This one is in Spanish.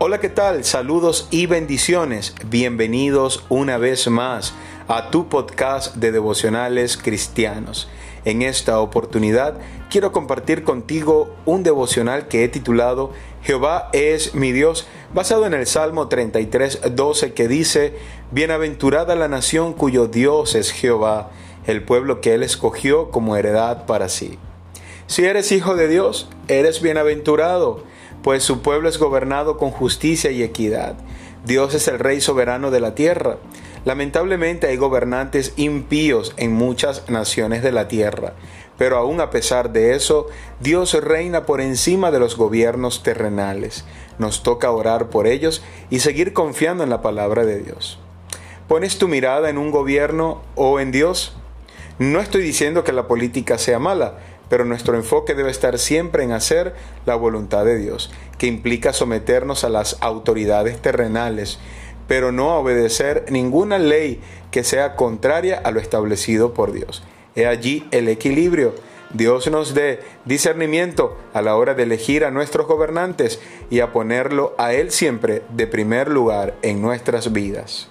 Hola, ¿qué tal? Saludos y bendiciones. Bienvenidos una vez más a tu podcast de devocionales cristianos. En esta oportunidad quiero compartir contigo un devocional que he titulado Jehová es mi Dios, basado en el Salmo 33, 12 que dice, Bienaventurada la nación cuyo Dios es Jehová, el pueblo que él escogió como heredad para sí. Si eres hijo de Dios, eres bienaventurado pues su pueblo es gobernado con justicia y equidad. Dios es el Rey soberano de la tierra. Lamentablemente hay gobernantes impíos en muchas naciones de la tierra, pero aún a pesar de eso, Dios reina por encima de los gobiernos terrenales. Nos toca orar por ellos y seguir confiando en la palabra de Dios. ¿Pones tu mirada en un gobierno o en Dios? No estoy diciendo que la política sea mala, pero nuestro enfoque debe estar siempre en hacer la voluntad de Dios, que implica someternos a las autoridades terrenales, pero no obedecer ninguna ley que sea contraria a lo establecido por Dios. He allí el equilibrio. Dios nos dé discernimiento a la hora de elegir a nuestros gobernantes y a ponerlo a Él siempre de primer lugar en nuestras vidas.